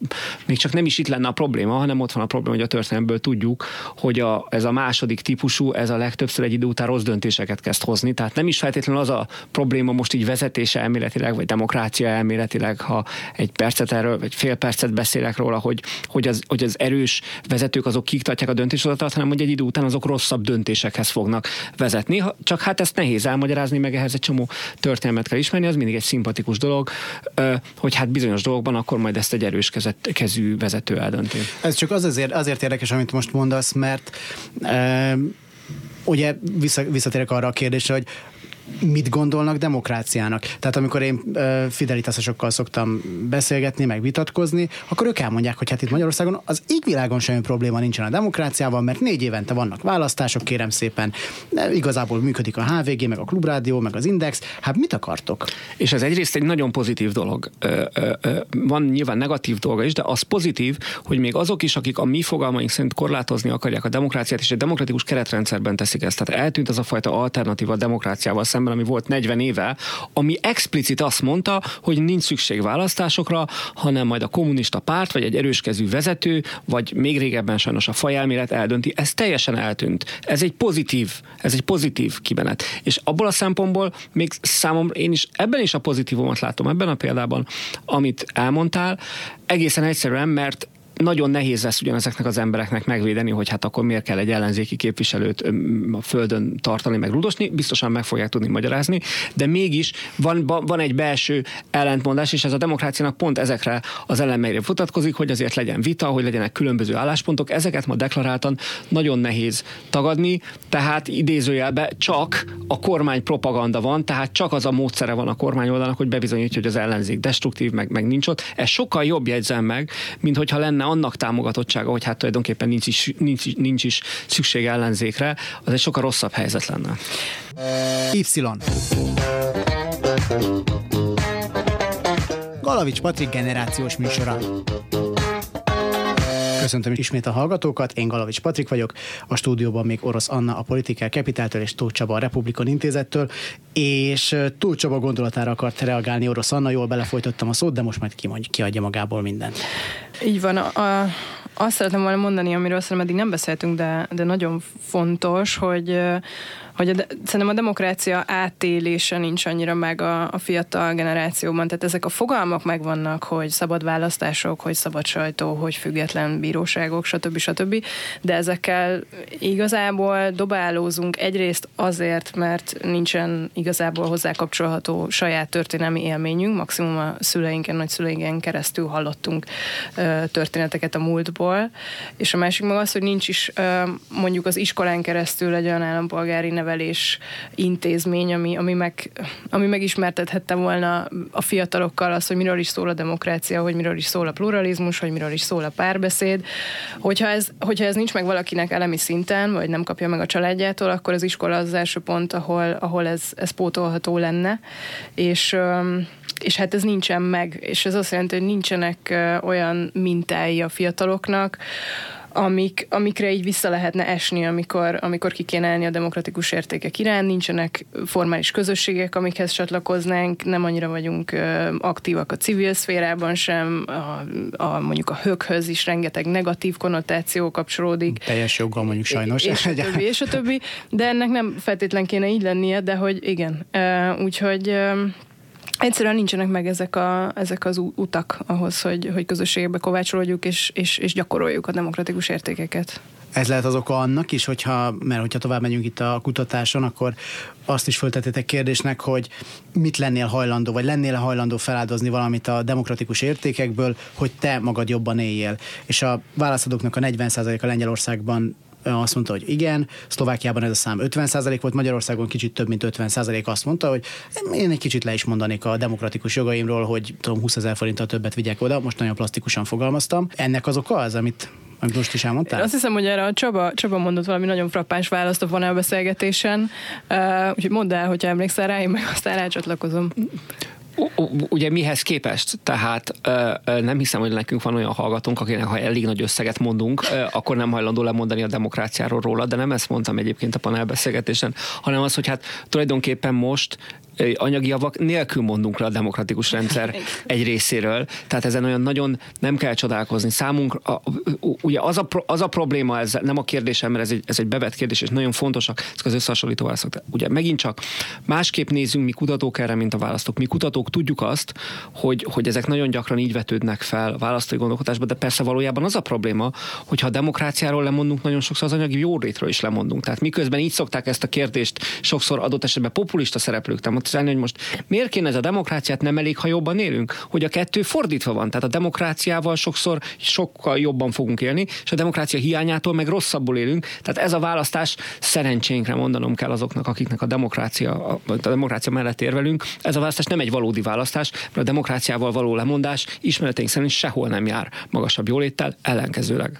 még csak nem is itt lenne a probléma, hanem ott van a probléma, hogy a történelmből tudjuk, hogy a, ez a második típusú, ez a legtöbbször egy idő után rossz döntéseket kezd hozni. Tehát nem is feltétlenül az a probléma most így vezetése elméletileg, vagy demokrácia elméletileg, ha egy percet erről, vagy fél percet beszélek róla, hogy, hogy, az, hogy az erős vezetők azok kiktatják a döntéshozatat, hanem hogy egy idő után azok rosszabb döntésekhez fognak vezetni. Csak hát ezt nehéz elmagyarázni, meg ehhez egy csomó történelmet kell ismerni, az mindig egy szimpatikus dolog, hogy hát bizonyos dolgokban akkor majd ezt egy erős kezet, kezű vezető eldönti. Ez csak az azért, azért érdekes, amit most mondasz, mert e, ugye vissza, visszatérek arra a kérdésre, hogy mit gondolnak demokráciának. Tehát amikor én fidelitásosokkal szoktam beszélgetni, meg vitatkozni, akkor ők elmondják, hogy hát itt Magyarországon az égvilágon semmi probléma nincsen a demokráciával, mert négy évente vannak választások, kérem szépen, de igazából működik a HVG, meg a Klubrádió, meg az Index. Hát mit akartok? És ez egyrészt egy nagyon pozitív dolog. Van nyilván negatív dolga is, de az pozitív, hogy még azok is, akik a mi fogalmaink szerint korlátozni akarják a demokráciát, és egy demokratikus keretrendszerben teszik ezt. Tehát eltűnt az a fajta alternatíva demokráciával szemben, ami volt 40 éve, ami explicit azt mondta, hogy nincs szükség választásokra, hanem majd a kommunista párt, vagy egy erőskezű vezető, vagy még régebben sajnos a fajelmélet eldönti. Ez teljesen eltűnt. Ez egy pozitív, ez egy pozitív kibenet. És abból a szempontból még számomra én is ebben is a pozitívumot látom, ebben a példában, amit elmondtál, egészen egyszerűen, mert nagyon nehéz lesz ugyanezeknek az embereknek megvédeni, hogy hát akkor miért kell egy ellenzéki képviselőt a földön tartani, meg rudosni, biztosan meg fogják tudni magyarázni, de mégis van, van egy belső ellentmondás, és ez a demokráciának pont ezekre az elemeire futatkozik, hogy azért legyen vita, hogy legyenek különböző álláspontok, ezeket ma deklaráltan nagyon nehéz tagadni, tehát idézőjelben csak a kormány propaganda van, tehát csak az a módszere van a kormány oldalnak, hogy bebizonyítja, hogy az ellenzék destruktív, meg, meg nincs ott. Ez sokkal jobb jegyzem meg, mint hogyha lenne lenne annak támogatottsága, hogy hát tulajdonképpen nincs is, nincs, nincs is szükség ellenzékre, az egy sokkal rosszabb helyzet lenne. Y. Galavics Patrik generációs műsora. Köszöntöm ismét a hallgatókat, én Galavics Patrik vagyok, a stúdióban még Orosz Anna a Political Capital-től és Tóth Csaba a Republikon Intézettől, és Tóth Csaba gondolatára akart reagálni Orosz Anna, jól belefolytottam a szót, de most majd kimondj, kiadja magából mindent. Így van, a, a, azt szeretném volna mondani, amiről szerintem eddig nem beszéltünk, de, de nagyon fontos, hogy hogy a, szerintem a demokrácia átélése nincs annyira meg a, a fiatal generációban. Tehát ezek a fogalmak megvannak, hogy szabad választások, hogy szabad sajtó, hogy független bíróságok, stb. stb. De ezekkel igazából dobálózunk egyrészt azért, mert nincsen igazából hozzá kapcsolható saját történelmi élményünk, maximum a szüleinken, nagyszüleinken keresztül hallottunk ö, történeteket a múltból, és a másik meg az, hogy nincs is ö, mondjuk az iskolán keresztül egy olyan állampolgári nevelés intézmény, ami, ami, meg, ami megismertethette volna a fiatalokkal azt, hogy miről is szól a demokrácia, hogy miről is szól a pluralizmus, hogy miről is szól a párbeszéd. Hogyha ez, hogyha ez nincs meg valakinek elemi szinten, vagy nem kapja meg a családjától, akkor az iskola az, az első pont, ahol, ahol ez, ez pótolható lenne. És és hát ez nincsen meg, és ez azt jelenti, hogy nincsenek olyan mintái a fiataloknak, amik, amikre így vissza lehetne esni, amikor, amikor ki kéne elni a demokratikus értékek iránt, nincsenek formális közösségek, amikhez csatlakoznánk, nem annyira vagyunk aktívak a civil szférában sem, a, a, mondjuk a höghöz is rengeteg negatív konnotáció kapcsolódik. Teljes joggal mondjuk sajnos. És a többi, és a többi, de ennek nem feltétlen kéne így lennie, de hogy igen. Úgyhogy Egyszerűen nincsenek meg ezek, a, ezek az utak ahhoz, hogy, hogy közösségbe kovácsolódjuk és, és, és gyakoroljuk a demokratikus értékeket. Ez lehet az oka annak is, hogyha, mert hogyha tovább megyünk itt a kutatáson, akkor azt is föltetétek kérdésnek, hogy mit lennél hajlandó, vagy lennél hajlandó feláldozni valamit a demokratikus értékekből, hogy te magad jobban éljél. És a válaszadóknak a 40%-a Lengyelországban azt mondta, hogy igen, Szlovákiában ez a szám 50% volt, Magyarországon kicsit több mint 50% azt mondta, hogy én egy kicsit le is mondanék a demokratikus jogaimról, hogy tudom, 20 ezer forinttal többet vigyek oda, most nagyon plastikusan fogalmaztam. Ennek az oka az, amit amit most is elmondtál? Azt hiszem, hogy erre a Csaba, Csaba mondott valami nagyon frappáns választ a vonalbeszélgetésen, uh, úgyhogy mondd el, hogyha emlékszel rá, én meg aztán rácsatlakozom. Ugye mihez képest? Tehát nem hiszem, hogy nekünk van olyan hallgatónk, akinek ha elég nagy összeget mondunk, akkor nem hajlandó lemondani a demokráciáról róla, de nem ezt mondtam egyébként a panelbeszélgetésen, hanem az, hogy hát tulajdonképpen most anyagi javak nélkül mondunk le a demokratikus rendszer egy részéről. Tehát ezen olyan nagyon nem kell csodálkozni. Számunkra, ugye az a, az a probléma, ez nem a kérdésem, mert ez egy, ez egy bevett kérdés, és nagyon fontosak ezek az összehasonlító válaszok. Ugye megint csak másképp nézünk mi kutatók erre, mint a választók. Mi kutatók tudjuk azt, hogy, hogy ezek nagyon gyakran így vetődnek fel a választói gondolkodásba, de persze valójában az a probléma, hogyha a demokráciáról lemondunk, nagyon sokszor az anyagi jórétről is lemondunk. Tehát miközben így szokták ezt a kérdést sokszor adott esetben populista szereplők megfontolni, hogy most miért kéne ez a demokráciát nem elég, ha jobban élünk? Hogy a kettő fordítva van. Tehát a demokráciával sokszor sokkal jobban fogunk élni, és a demokrácia hiányától meg rosszabbul élünk. Tehát ez a választás szerencsénkre mondanom kell azoknak, akiknek a demokrácia, a demokrácia mellett érvelünk. Ez a választás nem egy valódi választás, mert a demokráciával való lemondás ismereteink szerint sehol nem jár magasabb jóléttel, ellenkezőleg.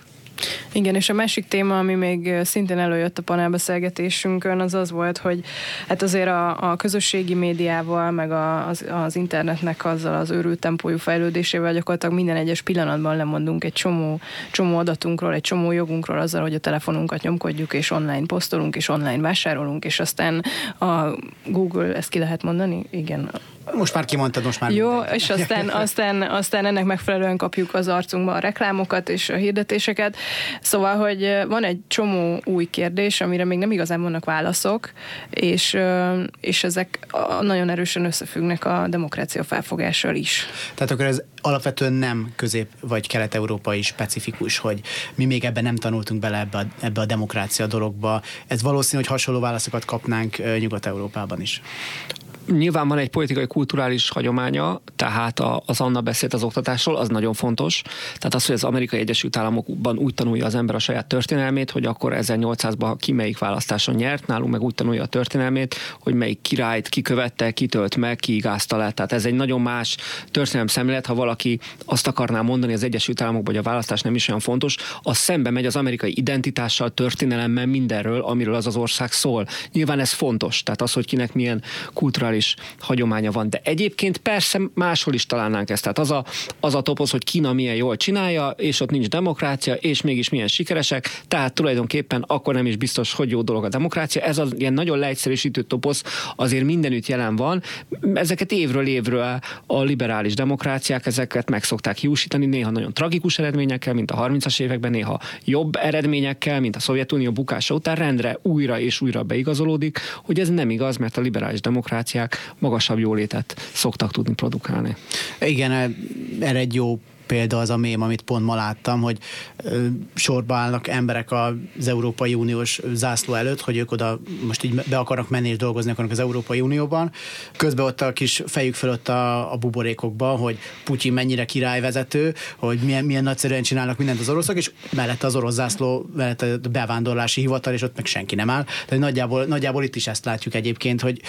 Igen, és a másik téma, ami még szintén előjött a panelbeszélgetésünkön, az az volt, hogy hát azért a, a közösségi médiával, meg a, az, az internetnek azzal az őrült tempójú fejlődésével gyakorlatilag minden egyes pillanatban lemondunk egy csomó, csomó adatunkról, egy csomó jogunkról azzal, hogy a telefonunkat nyomkodjuk, és online posztolunk, és online vásárolunk, és aztán a Google, ezt ki lehet mondani? Igen, most már kimondtad, most már Jó, minden. és aztán, aztán, aztán ennek megfelelően kapjuk az arcunkba a reklámokat és a hirdetéseket. Szóval, hogy van egy csomó új kérdés, amire még nem igazán vannak válaszok, és, és ezek nagyon erősen összefüggnek a demokrácia felfogással is. Tehát akkor ez alapvetően nem közép- vagy kelet-európai specifikus, hogy mi még ebben nem tanultunk bele ebbe a, ebbe a demokrácia dologba. Ez valószínű, hogy hasonló válaszokat kapnánk Nyugat-Európában is. Nyilván van egy politikai kulturális hagyománya, tehát az Anna beszélt az oktatásról, az nagyon fontos. Tehát az, hogy az Amerikai Egyesült Államokban úgy tanulja az ember a saját történelmét, hogy akkor 1800-ban ki melyik választáson nyert, nálunk meg úgy tanulja a történelmét, hogy melyik királyt kikövette, kitölt meg, kiigázta le. Tehát ez egy nagyon más történelem szemlélet, ha valaki azt akarná mondani az Egyesült Államokban, hogy a választás nem is olyan fontos, az szembe megy az amerikai identitással, történelemmel, mindenről, amiről az az ország szól. Nyilván ez fontos, tehát az, hogy kinek milyen kulturális kulturális hagyománya van. De egyébként persze máshol is találnánk ezt. Tehát az a, az a topoz, hogy Kína milyen jól csinálja, és ott nincs demokrácia, és mégis milyen sikeresek, tehát tulajdonképpen akkor nem is biztos, hogy jó dolog a demokrácia. Ez az ilyen nagyon leegyszerűsítő topoz azért mindenütt jelen van. Ezeket évről évről a liberális demokráciák ezeket meg szokták hiúsítani, néha nagyon tragikus eredményekkel, mint a 30-as években, néha jobb eredményekkel, mint a Szovjetunió bukása után rendre újra és újra beigazolódik, hogy ez nem igaz, mert a liberális demokrácia magasabb jólétet szoktak tudni produkálni. Igen, erre egy jó példa az a mém, amit pont ma láttam, hogy sorba állnak emberek az Európai Uniós zászló előtt, hogy ők oda most így be akarnak menni és dolgozni akarnak az Európai Unióban. Közben ott a kis fejük fölött a, a buborékokba, hogy Putyin mennyire királyvezető, hogy milyen, milyen nagyszerűen csinálnak mindent az oroszok, és mellette az orosz zászló, mellette a bevándorlási hivatal, és ott meg senki nem áll. Tehát nagyjából, nagyjából itt is ezt látjuk egyébként, hogy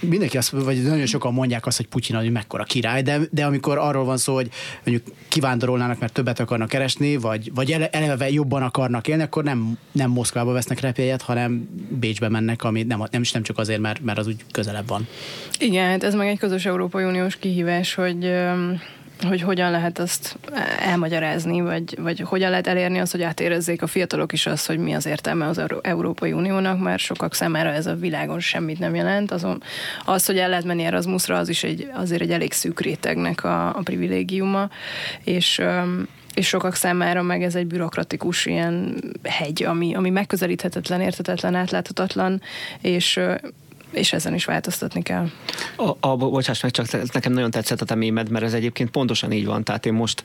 mindenki azt, vagy nagyon sokan mondják azt, hogy Putyin hogy mekkora király, de, de amikor arról van szó, hogy mondjuk kivándorolnának, mert többet akarnak keresni, vagy, vagy eleve jobban akarnak élni, akkor nem, nem Moszkvába vesznek repjegyet, hanem Bécsbe mennek, ami nem, nem, nem csak azért, mert, mert az úgy közelebb van. Igen, hát ez meg egy közös Európai Uniós kihívás, hogy hogy hogyan lehet azt elmagyarázni, vagy, vagy hogyan lehet elérni azt, hogy átérezzék a fiatalok is azt, hogy mi az értelme az Európai Uniónak, mert sokak számára ez a világon semmit nem jelent. Azon, az, hogy el lehet menni Erasmusra, az is egy, azért egy elég szűk rétegnek a, a privilégiuma, és és sokak számára meg ez egy bürokratikus ilyen hegy, ami, ami megközelíthetetlen, értetetlen, átláthatatlan, és és ezen is változtatni kell. A, a, bocsáss meg, csak nekem nagyon tetszett a te mémed, mert ez egyébként pontosan így van. Tehát én most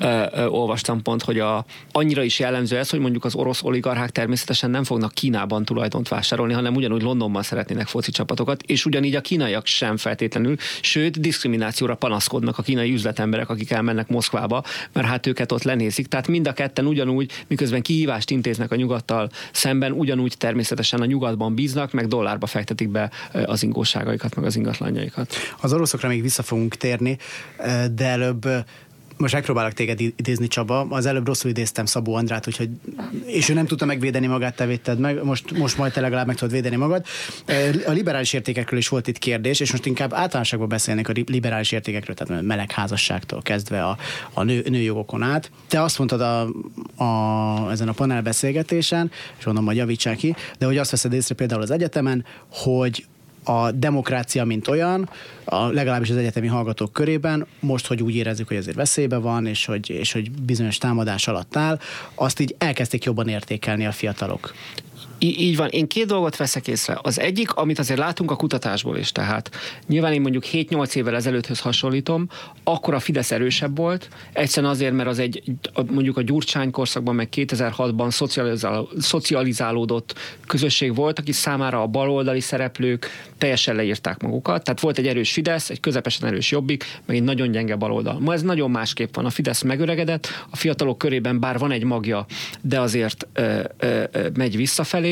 ö, ö, olvastam pont, hogy a, annyira is jellemző ez, hogy mondjuk az orosz oligarchák természetesen nem fognak Kínában tulajdont vásárolni, hanem ugyanúgy Londonban szeretnének foci csapatokat, és ugyanígy a kínaiak sem feltétlenül, sőt, diszkriminációra panaszkodnak a kínai üzletemberek, akik elmennek Moszkvába, mert hát őket ott lenézik. Tehát mind a ketten ugyanúgy, miközben kihívást intéznek a nyugattal szemben, ugyanúgy természetesen a nyugatban bíznak, meg dollárba fektetik be az ingóságaikat, meg az ingatlanjaikat. Az oroszokra még vissza fogunk térni, de előbb most megpróbálok téged idézni, Csaba. Az előbb rosszul idéztem Szabó Andrát, úgyhogy, és ő nem tudta megvédeni magát, te védted meg. Most, most majd te legalább meg tudod védeni magad. A liberális értékekről is volt itt kérdés, és most inkább általánosságban beszélnek a liberális értékekről, tehát melegházasságtól kezdve a, a nő, nőjogokon át. Te azt mondtad a, a, ezen a panelbeszélgetésen, és mondom, hogy javítsák ki, de hogy azt veszed észre például az egyetemen, hogy a demokrácia, mint olyan, a, legalábbis az egyetemi hallgatók körében, most, hogy úgy érezzük, hogy azért veszélybe van, és hogy, és hogy bizonyos támadás alatt áll, azt így elkezdték jobban értékelni a fiatalok. Így van. Én két dolgot veszek észre. Az egyik, amit azért látunk a kutatásból is, tehát nyilván én mondjuk 7-8 évvel ezelőtthöz hasonlítom, akkor a Fidesz erősebb volt, egyszerűen azért, mert az egy mondjuk a Gyurcsány korszakban, meg 2006-ban szocializál, szocializálódott közösség volt, aki számára a baloldali szereplők teljesen leírták magukat. Tehát volt egy erős Fidesz, egy közepesen erős Jobbik, meg egy nagyon gyenge baloldal. Ma ez nagyon másképp van. A Fidesz megöregedett, a fiatalok körében bár van egy magja, de azért ö, ö, ö, megy visszafelé,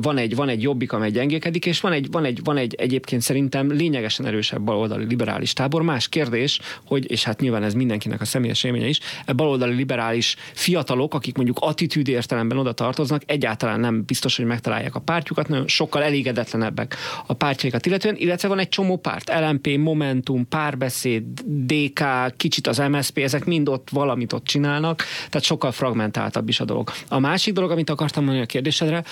van egy, van egy jobbik, amely gyengékedik, és van egy, van, egy, van egy egyébként szerintem lényegesen erősebb baloldali liberális tábor. Más kérdés, hogy, és hát nyilván ez mindenkinek a személyes élménye is, a baloldali liberális fiatalok, akik mondjuk attitűd értelemben oda tartoznak, egyáltalán nem biztos, hogy megtalálják a pártjukat, nagyon sokkal elégedetlenebbek a pártjaikat illetően, illetve van egy csomó párt, LMP, Momentum, Párbeszéd, DK, kicsit az MSP, ezek mind ott valamit ott csinálnak, tehát sokkal fragmentáltabb is a dolog. A másik dolog, amit akartam mondani a kérdésedre,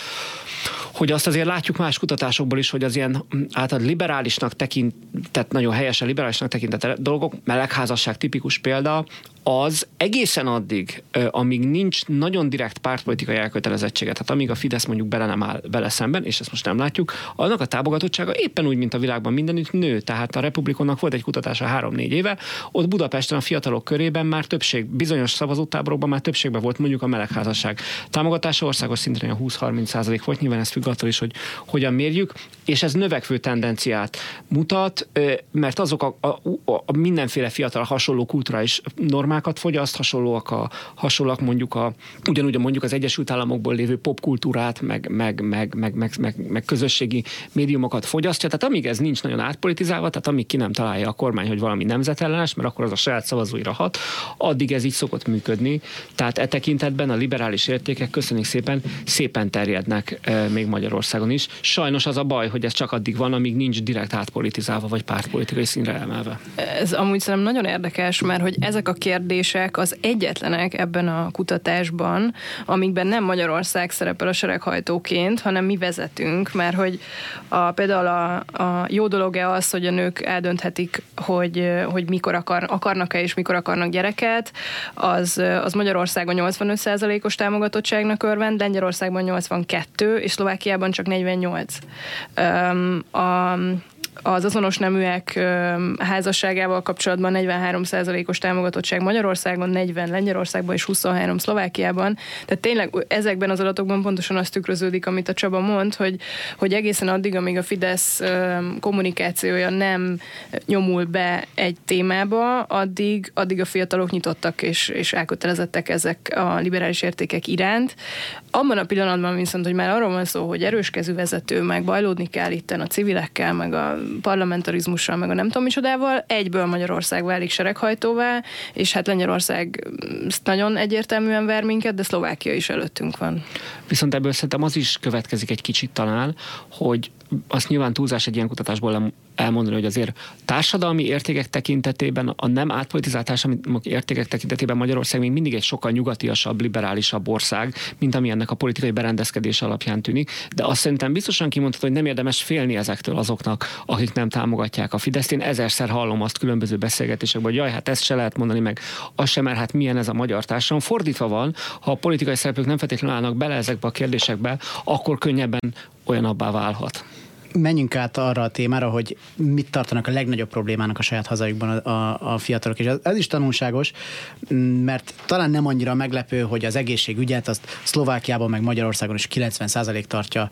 hogy azt azért látjuk más kutatásokból is, hogy az ilyen általában liberálisnak tekintett, nagyon helyesen liberálisnak tekintett dolgok, melegházasság tipikus példa, az egészen addig, amíg nincs nagyon direkt pártpolitikai elkötelezettsége, tehát amíg a Fidesz mondjuk bele nem áll vele szemben, és ezt most nem látjuk, annak a támogatottsága éppen úgy, mint a világban mindenütt nő. Tehát a Republikonnak volt egy kutatása három-négy éve, ott Budapesten a fiatalok körében már többség, bizonyos szavazótáborokban már többségben volt mondjuk a melegházasság. Támogatása országos szinten a 20-30 százalék volt, nyilván ez függ attól is, hogy hogyan mérjük, és ez növekvő tendenciát mutat, mert azok a, a, a mindenféle fiatal hasonló kulturális normák, formákat fogyaszt, hasonlóak, a, hasonlóak mondjuk a, ugyanúgy mondjuk az Egyesült Államokból lévő popkultúrát, meg, meg, meg, meg, meg, meg, meg közösségi médiumokat fogyasztja. Tehát amíg ez nincs nagyon átpolitizálva, tehát amíg ki nem találja a kormány, hogy valami nemzetellenes, mert akkor az a saját szavazóira hat, addig ez így szokott működni. Tehát e tekintetben a liberális értékek, köszönjük szépen, szépen terjednek e, még Magyarországon is. Sajnos az a baj, hogy ez csak addig van, amíg nincs direkt átpolitizálva, vagy pártpolitikai színre emelve. Ez amúgy szerintem nagyon érdekes, mert hogy ezek a kérdések kérdések az egyetlenek ebben a kutatásban, amikben nem Magyarország szerepel a sereghajtóként, hanem mi vezetünk, mert hogy a, például a, a jó dolog-e az, hogy a nők eldönthetik, hogy, hogy mikor akar, akarnak-e és mikor akarnak gyereket, az, az Magyarországon 85%-os támogatottságnak örvend, Lengyelországban 82, és Szlovákiában csak 48. Um, a, az azonos neműek házasságával kapcsolatban 43%-os támogatottság Magyarországon, 40 Lengyelországban és 23 Szlovákiában. Tehát tényleg ezekben az adatokban pontosan azt tükröződik, amit a Csaba mond, hogy, hogy egészen addig, amíg a Fidesz kommunikációja nem nyomul be egy témába, addig, addig a fiatalok nyitottak és, és elkötelezettek ezek a liberális értékek iránt. Abban a pillanatban viszont, hogy már arról van szó, hogy erőskezű vezető, meg bajlódni kell itten a civilekkel, meg a parlamentarizmussal, meg a nem tudom micsodával, egyből Magyarország válik sereghajtóvá, és hát Lengyelország nagyon egyértelműen ver minket, de Szlovákia is előttünk van. Viszont ebből szerintem az is következik egy kicsit talán, hogy azt nyilván túlzás egy ilyen kutatásból elmondani, hogy azért társadalmi értékek tekintetében, a nem átpolitizált társadalmi értékek tekintetében Magyarország még mindig egy sokkal nyugatiasabb, liberálisabb ország, mint ami ennek a politikai berendezkedés alapján tűnik. De azt szerintem biztosan kimondható, hogy nem érdemes félni ezektől azoknak, akik nem támogatják a Fideszt. Én ezerszer hallom azt különböző beszélgetésekben, hogy jaj, hát ezt se lehet mondani, meg az sem, mert hát milyen ez a magyar társadalom. Fordítva van, ha a politikai szereplők nem feltétlenül állnak bele ezekbe a kérdésekbe, akkor könnyebben olyanabbá válhat. Menjünk át arra a témára, hogy mit tartanak a legnagyobb problémának a saját hazájukban a, a, a fiatalok. És ez, ez is tanulságos, mert talán nem annyira meglepő, hogy az egészségügyet azt Szlovákiában meg Magyarországon is 90% tartja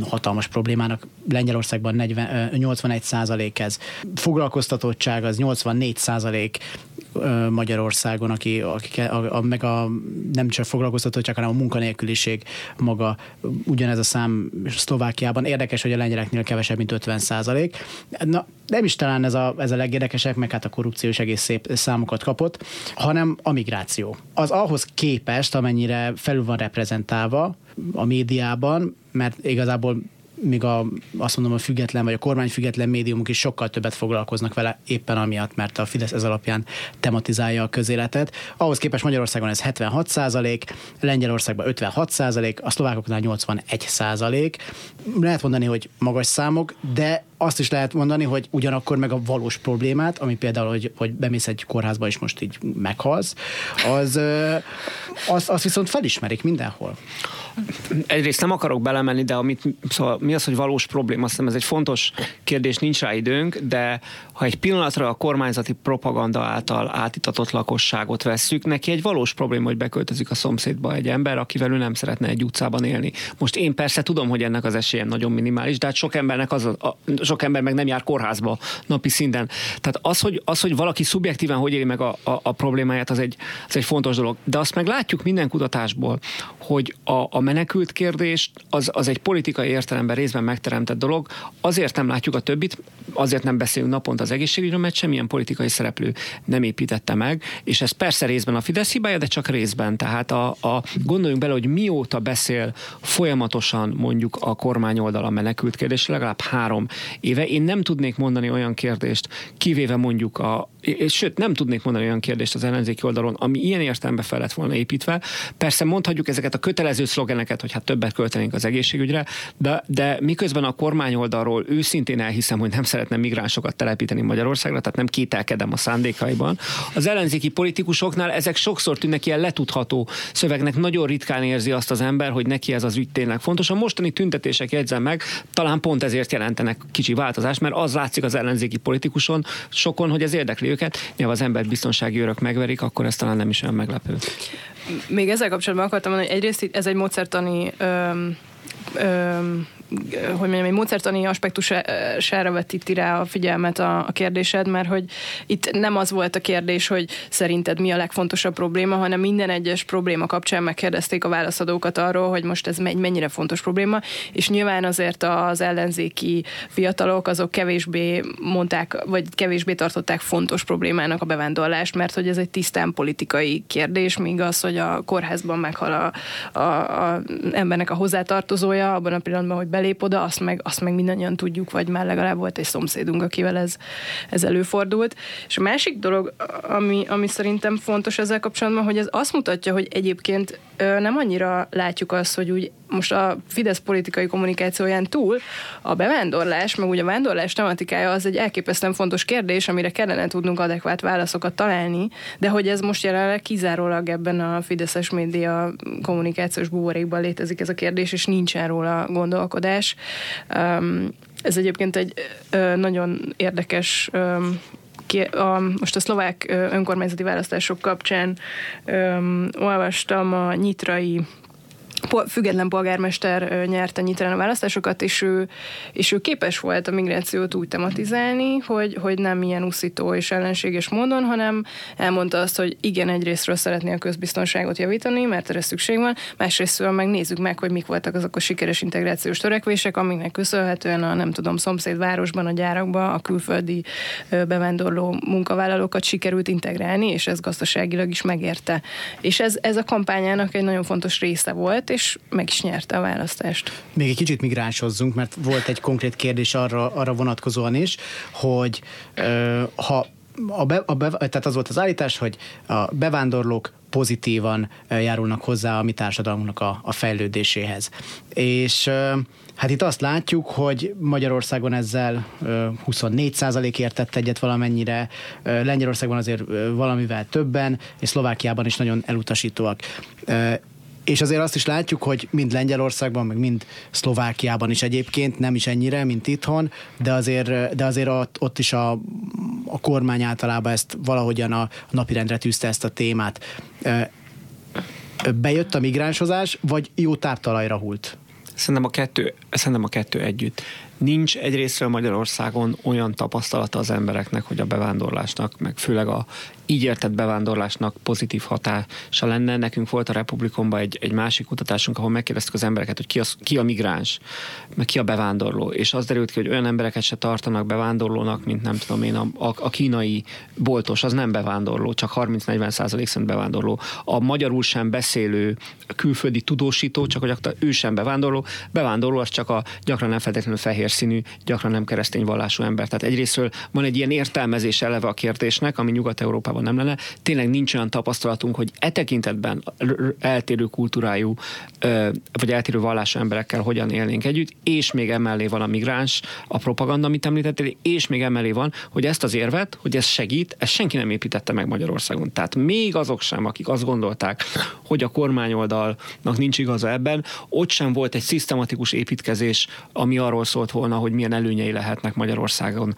hatalmas problémának. Lengyelországban 40, 81% ez. Foglalkoztatottság az 84% Magyarországon, aki, aki a, a, meg a nem csak foglalkoztatottság, hanem a munkanélküliség maga ugyanez a szám Szlovákiában. Érdekes, hogy a lengyeleknél kevesebb, mint 50 százalék. Na, nem is talán ez a, ez a legérdekesebb, meg hát a korrupció is egész szép számokat kapott, hanem a migráció. Az ahhoz képest, amennyire felül van reprezentálva a médiában, mert igazából míg a, azt mondom, a független vagy a kormány független médiumok is sokkal többet foglalkoznak vele éppen amiatt, mert a Fidesz ez alapján tematizálja a közéletet. Ahhoz képest Magyarországon ez 76 százalék, Lengyelországban 56 százalék, a szlovákoknál 81 százalék. Lehet mondani, hogy magas számok, de azt is lehet mondani, hogy ugyanakkor meg a valós problémát, ami például, hogy, hogy bemész egy kórházba és most így meghalsz, az, az, az viszont felismerik mindenhol. Egyrészt nem akarok belemenni, de amit, szóval mi az, hogy valós probléma, azt hiszem ez egy fontos kérdés, nincs rá időnk, de ha egy pillanatra a kormányzati propaganda által átitatott lakosságot vesszük, neki egy valós probléma, hogy beköltözik a szomszédba egy ember, akivel ő nem szeretne egy utcában élni. Most én persze tudom, hogy ennek az esélye nagyon minimális, de hát sok embernek az a, a, sok ember meg nem jár kórházba napi szinten. Tehát az, hogy, az, hogy valaki szubjektíven hogy éli meg a, a, a problémáját, az egy, az egy fontos dolog. De azt meg látjuk minden kutatásból, hogy a, a menekült kérdés az, az egy politikai értelemben részben megteremtett dolog. Azért nem látjuk a többit, azért nem beszélünk naponta az egészségügyről, mert semmilyen politikai szereplő nem építette meg, és ez persze részben a Fidesz hibája, de csak részben. Tehát a, a, gondoljunk bele, hogy mióta beszél folyamatosan mondjuk a kormány oldala menekült kérdés, legalább három éve. Én nem tudnék mondani olyan kérdést, kivéve mondjuk a, és sőt, nem tudnék mondani olyan kérdést az ellenzéki oldalon, ami ilyen értelembe fel lett volna építve. Persze mondhatjuk ezeket a kötelező szlogeneket, hogy hát többet költenénk az egészségügyre, de, de miközben a kormány oldalról őszintén elhiszem, hogy nem szeretne migránsokat telepíteni Magyarországra, tehát nem kételkedem a szándékaiban. Az ellenzéki politikusoknál ezek sokszor tűnnek ilyen letudható szövegnek, nagyon ritkán érzi azt az ember, hogy neki ez az ügy tényleg fontos. A mostani tüntetések jegyzem meg, talán pont ezért jelentenek kicsi változást, mert az látszik az ellenzéki politikuson sokon, hogy ez érdekli őket. Nyilván az ember biztonsági örök megverik, akkor ez talán nem is olyan meglepő. Még ezzel kapcsolatban akartam mondani, hogy egyrészt ez egy módszertani öm, öm, hogy mondjam, egy módszertani aspektusára vetíti rá a figyelmet a, a kérdésed, mert hogy itt nem az volt a kérdés, hogy szerinted mi a legfontosabb probléma, hanem minden egyes probléma kapcsán megkérdezték a válaszadókat arról, hogy most ez mennyire fontos probléma, és nyilván azért az ellenzéki fiatalok azok kevésbé mondták, vagy kevésbé tartották fontos problémának a bevándorlást, mert hogy ez egy tisztán politikai kérdés, míg az, hogy a kórházban meghal a, a, a embernek a hozzátartozója, abban a pillanatban, hogy belép oda, azt meg, azt meg mindannyian tudjuk, vagy már legalább volt egy szomszédunk, akivel ez, ez előfordult. És a másik dolog, ami, ami szerintem fontos ezzel kapcsolatban, hogy ez azt mutatja, hogy egyébként nem annyira látjuk azt, hogy úgy most a Fidesz politikai kommunikációján túl a bevándorlás, meg ugye a vándorlás tematikája az egy elképesztően fontos kérdés, amire kellene tudnunk adekvát válaszokat találni, de hogy ez most jelenleg kizárólag ebben a Fideszes média kommunikációs buborékban létezik ez a kérdés, és nincsen róla gondolkodás. Ez egyébként egy nagyon érdekes a, most a szlovák önkormányzati választások kapcsán olvastam a nyitrai független polgármester nyerte nyitren a választásokat, és ő, és ő képes volt a migrációt úgy tematizálni, hogy, hogy nem ilyen uszító és ellenséges módon, hanem elmondta azt, hogy igen, egyrésztről szeretné a közbiztonságot javítani, mert erre szükség van, másrésztről meg nézzük meg, hogy mik voltak azok a sikeres integrációs törekvések, amiknek köszönhetően a nem tudom, szomszédvárosban, a gyárakban a külföldi bevándorló munkavállalókat sikerült integrálni, és ez gazdaságilag is megérte. És ez, ez a kampányának egy nagyon fontos része volt, és meg is nyerte a választást. Még egy kicsit migránsozzunk, mert volt egy konkrét kérdés arra, arra vonatkozóan is, hogy ö, ha a be, a be, tehát az volt az állítás, hogy a bevándorlók pozitívan járulnak hozzá a mi társadalmunknak a, a fejlődéséhez. És hát itt azt látjuk, hogy Magyarországon ezzel 24% értett egyet valamennyire, Lengyelországban azért valamivel többen, és Szlovákiában is nagyon elutasítóak és azért azt is látjuk, hogy mind Lengyelországban, meg mind Szlovákiában is egyébként, nem is ennyire, mint itthon, de azért, de azért ott, ott is a, a kormány általában ezt valahogyan a, napirendre tűzte ezt a témát. Bejött a migránsozás, vagy jó táptalajra hult? Szerintem a kettő, szerintem a kettő együtt. Nincs egyrésztről Magyarországon olyan tapasztalata az embereknek, hogy a bevándorlásnak, meg főleg a így értett bevándorlásnak pozitív hatása lenne. Nekünk volt a Republikonban egy, egy másik kutatásunk, ahol megkérdeztük az embereket, hogy ki, az, ki a migráns, meg ki a bevándorló. És az derült ki, hogy olyan embereket se tartanak bevándorlónak, mint nem tudom én, a, a, a kínai boltos, az nem bevándorló, csak 30-40 százalék szerint bevándorló. A magyarul sem beszélő külföldi tudósító, csak hogy ő sem bevándorló. Bevándorló az csak a gyakran nem feltétlenül fehér színű, gyakran nem keresztény vallású ember. Tehát egyrésztről van egy ilyen értelmezés eleve a kérdésnek, ami Nyugat-Európában Európában nem lenne. Tényleg nincs olyan tapasztalatunk, hogy e tekintetben eltérő kultúrájú vagy eltérő vallású emberekkel hogyan élnénk együtt, és még emellé van a migráns, a propaganda, amit említettél, és még emellé van, hogy ezt az érvet, hogy ez segít, ezt senki nem építette meg Magyarországon. Tehát még azok sem, akik azt gondolták, hogy a kormányoldalnak nincs igaza ebben, ott sem volt egy szisztematikus építkezés, ami arról szólt volna, hogy milyen előnyei lehetnek Magyarországon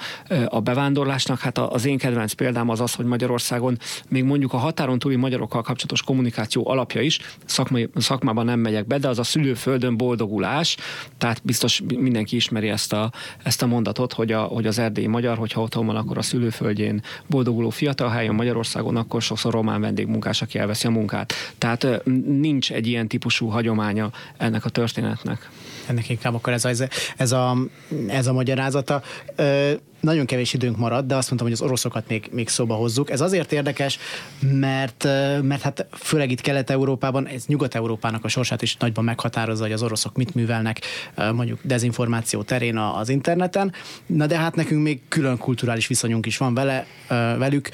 a bevándorlásnak. Hát az én kedvenc példám az az, hogy Magyarország Magyarországon még mondjuk a határon túli magyarokkal kapcsolatos kommunikáció alapja is, szakmai, szakmában nem megyek be, de az a szülőföldön boldogulás, tehát biztos mindenki ismeri ezt a, ezt a mondatot, hogy, a, hogy az erdélyi magyar, hogyha otthon van, akkor a szülőföldjén boldoguló fiatal, helyen Magyarországon, akkor sokszor román vendégmunkás, aki elveszi a munkát. Tehát nincs egy ilyen típusú hagyománya ennek a történetnek ennek inkább akkor ez a, ez a, ez a magyarázata. Ö, nagyon kevés időnk maradt, de azt mondtam, hogy az oroszokat még, még szóba hozzuk. Ez azért érdekes, mert, mert hát főleg itt Kelet-Európában, ez Nyugat-Európának a sorsát is nagyban meghatározza, hogy az oroszok mit művelnek mondjuk dezinformáció terén az interneten. Na de hát nekünk még külön kulturális viszonyunk is van vele, velük,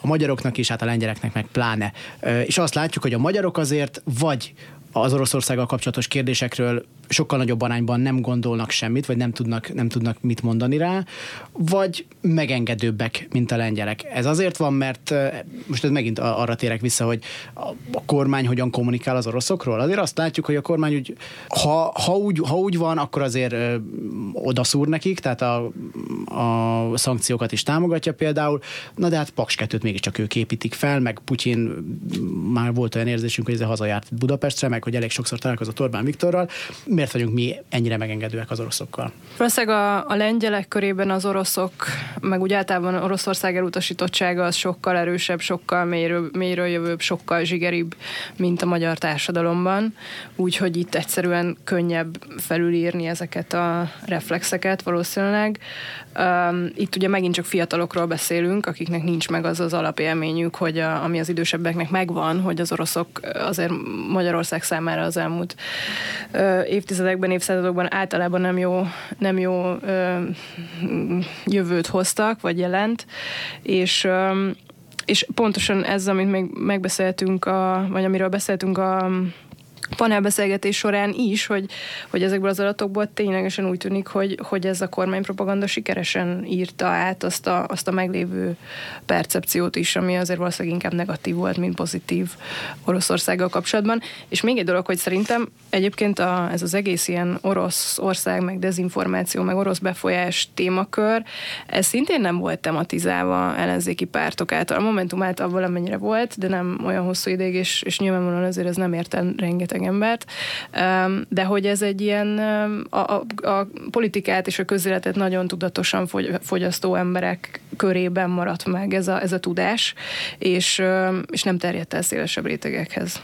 a magyaroknak is, hát a lengyeleknek meg pláne. És azt látjuk, hogy a magyarok azért vagy az Oroszországgal kapcsolatos kérdésekről sokkal nagyobb arányban nem gondolnak semmit, vagy nem tudnak, nem tudnak mit mondani rá, vagy megengedőbbek, mint a lengyelek. Ez azért van, mert most ez megint arra térek vissza, hogy a kormány hogyan kommunikál az oroszokról. Azért azt látjuk, hogy a kormány úgy, ha, ha, úgy, ha úgy van, akkor azért odaszúr nekik, tehát a, a szankciókat is támogatja például, na de hát Paks 2 mégiscsak ők építik fel, meg Putyin már volt olyan érzésünk, hogy ez hazajárt Budapestre, meg hogy elég sokszor találkozott Orbán Viktorral, miért vagyunk mi ennyire megengedőek az oroszokkal? Valószínűleg a, a lengyelek körében az oroszok, meg úgy általában Oroszország elutasítottsága az sokkal erősebb, sokkal mélyről, mélyről jövőbb, sokkal zsigeribb, mint a magyar társadalomban. Úgyhogy itt egyszerűen könnyebb felülírni ezeket a reflexeket valószínűleg. Um, itt ugye megint csak fiatalokról beszélünk, akiknek nincs meg az az alapélményük, hogy a, ami az idősebbeknek megvan, hogy az oroszok azért Magyarország számára az elmúlt uh, évtizedekben, évszázadokban általában nem jó, nem jó uh, jövőt hoztak, vagy jelent, és um, és pontosan ez, amit még megbeszéltünk, a, vagy amiről beszéltünk a panelbeszélgetés során is, hogy, hogy ezekből az adatokból ténylegesen úgy tűnik, hogy, hogy ez a kormánypropaganda sikeresen írta át azt a, azt a meglévő percepciót is, ami azért valószínűleg inkább negatív volt, mint pozitív Oroszországgal kapcsolatban. És még egy dolog, hogy szerintem egyébként a, ez az egész ilyen orosz ország, meg dezinformáció, meg orosz befolyás témakör, ez szintén nem volt tematizálva ellenzéki pártok által. A Momentum által valamennyire volt, de nem olyan hosszú ideig, és, és nyilvánvalóan azért ez nem érte rengeteg rengeteg embert, de hogy ez egy ilyen a, a, a politikát és a közéletet nagyon tudatosan fogyasztó emberek körében maradt meg ez a, ez a tudás, és, és nem terjedt el szélesebb rétegekhez.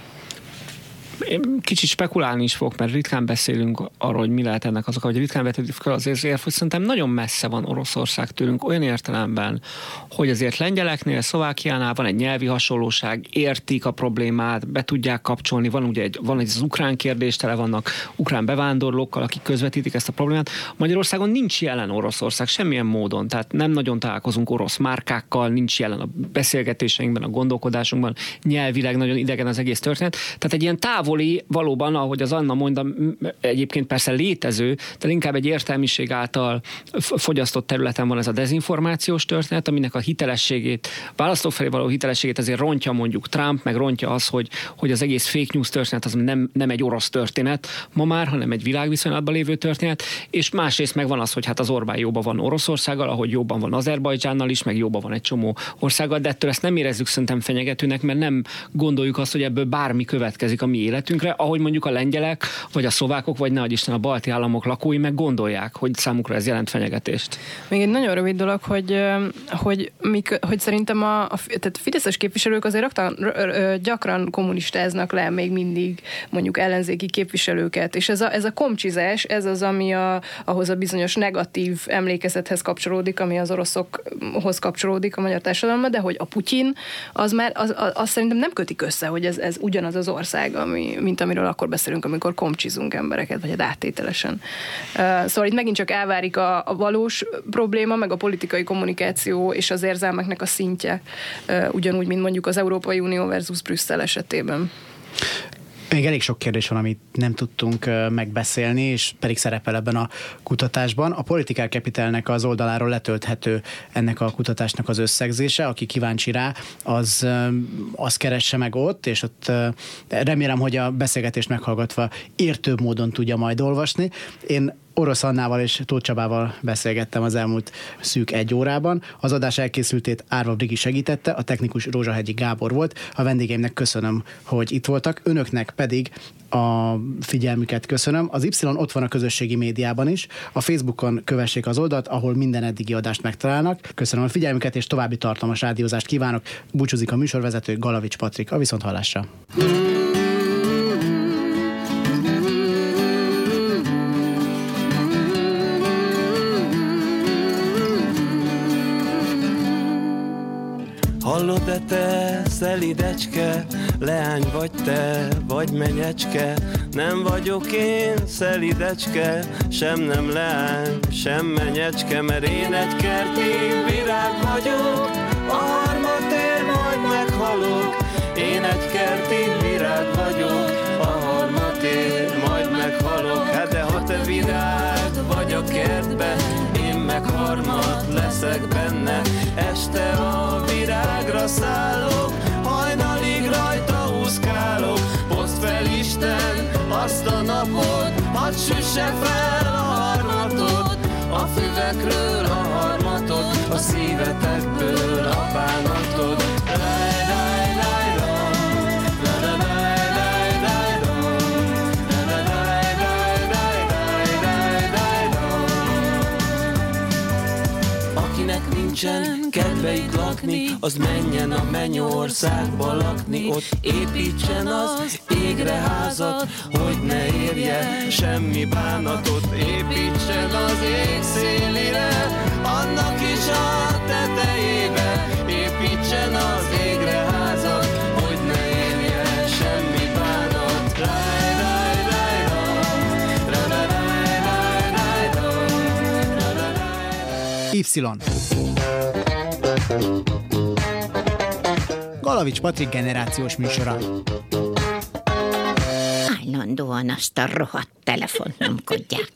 Én kicsit spekulálni is fogok, mert ritkán beszélünk arról, hogy mi lehet ennek azok, hogy ritkán vetődik fel az érv, hogy szerintem nagyon messze van Oroszország tőlünk olyan értelemben, hogy azért lengyeleknél, Szlovákiánál van egy nyelvi hasonlóság, értik a problémát, be tudják kapcsolni, van ugye egy, van egy az ukrán kérdés, tele vannak ukrán bevándorlókkal, akik közvetítik ezt a problémát. Magyarországon nincs jelen Oroszország semmilyen módon, tehát nem nagyon találkozunk orosz márkákkal, nincs jelen a beszélgetéseinkben, a gondolkodásunkban, nyelvileg nagyon idegen az egész történet. Tehát egy ilyen távol távoli, valóban, ahogy az Anna mondta, egyébként persze létező, de inkább egy értelmiség által fogyasztott területen van ez a dezinformációs történet, aminek a hitelességét, választók felé való hitelességét azért rontja mondjuk Trump, meg rontja az, hogy, hogy az egész fake news történet az nem, nem egy orosz történet ma már, hanem egy világviszonylatban lévő történet, és másrészt meg van az, hogy hát az Orbán jóban van Oroszországgal, ahogy jobban van Azerbajdzsánnal is, meg jobban van egy csomó országgal, de ettől ezt nem érezzük szerintem fenyegetőnek, mert nem gondoljuk azt, hogy ebből bármi következik a mi életünkre, ahogy mondjuk a lengyelek, vagy a szlovákok, vagy ne Isten a balti államok lakói meg gondolják, hogy számukra ez jelent fenyegetést. Még egy nagyon rövid dolog, hogy, hogy, mik, hogy szerintem a, a tehát fideszes képviselők azért raktan, gyakran kommunistáznak le még mindig mondjuk ellenzéki képviselőket, és ez a, ez a komcsizás, ez az, ami a, ahhoz a bizonyos negatív emlékezethez kapcsolódik, ami az oroszokhoz kapcsolódik a magyar társadalomban, de hogy a Putyin, az már az, az, az szerintem nem kötik össze, hogy ez, ez ugyanaz az ország, ami, mint amiről akkor beszélünk, amikor komcsizunk embereket, vagy hát áttételesen. Szóval itt megint csak elvárik a, a valós probléma, meg a politikai kommunikáció és az érzelmeknek a szintje, ugyanúgy, mint mondjuk az Európai Unió versus Brüsszel esetében. Még elég sok kérdés van, amit nem tudtunk megbeszélni, és pedig szerepel ebben a kutatásban. A Political Capitalnek az oldaláról letölthető ennek a kutatásnak az összegzése. Aki kíváncsi rá, az, az keresse meg ott, és ott remélem, hogy a beszélgetést meghallgatva értőbb módon tudja majd olvasni. Én Orosz Annával és Tóth Csabával beszélgettem az elmúlt szűk egy órában. Az adás elkészültét Árva Brigi segítette, a technikus Rózsahegyi Gábor volt. A vendégeimnek köszönöm, hogy itt voltak, önöknek pedig a figyelmüket köszönöm. Az Y ott van a közösségi médiában is. A Facebookon kövessék az oldalt, ahol minden eddigi adást megtalálnak. Köszönöm a figyelmüket, és további tartalmas rádiózást kívánok. Búcsúzik a műsorvezető Galavics Patrik. A viszonthallásra. Hallod-e te, szelidecske, leány vagy te, vagy menyecske, nem vagyok én szelidecske, sem nem leány, sem menyecske, mert én egy kerti virág vagyok, a harmatér majd meghalok, én egy kerti virág vagyok, a harmatér majd meghalok, hát de ha te virág vagy a kertben, meg harmad leszek benne. Este a virágra szállok Hajnalig rajta úszkálok Hozd fel Isten azt a napot Hadd süsse fel a harmatot A füvekről a harmatot A szívetekből a bánatot nincsen kedve lakni, az menjen a mennyországba lakni, ott építsen az égre házat, hogy ne érje semmi bánatot, építsen az ég szélire, annak is a tetejébe, építsen az égre házat, hogy ne érje semmi bánat. Ráj, Y. Galavics Patrik generációs műsora. Állandóan azt a rohadt telefont nyomkodják.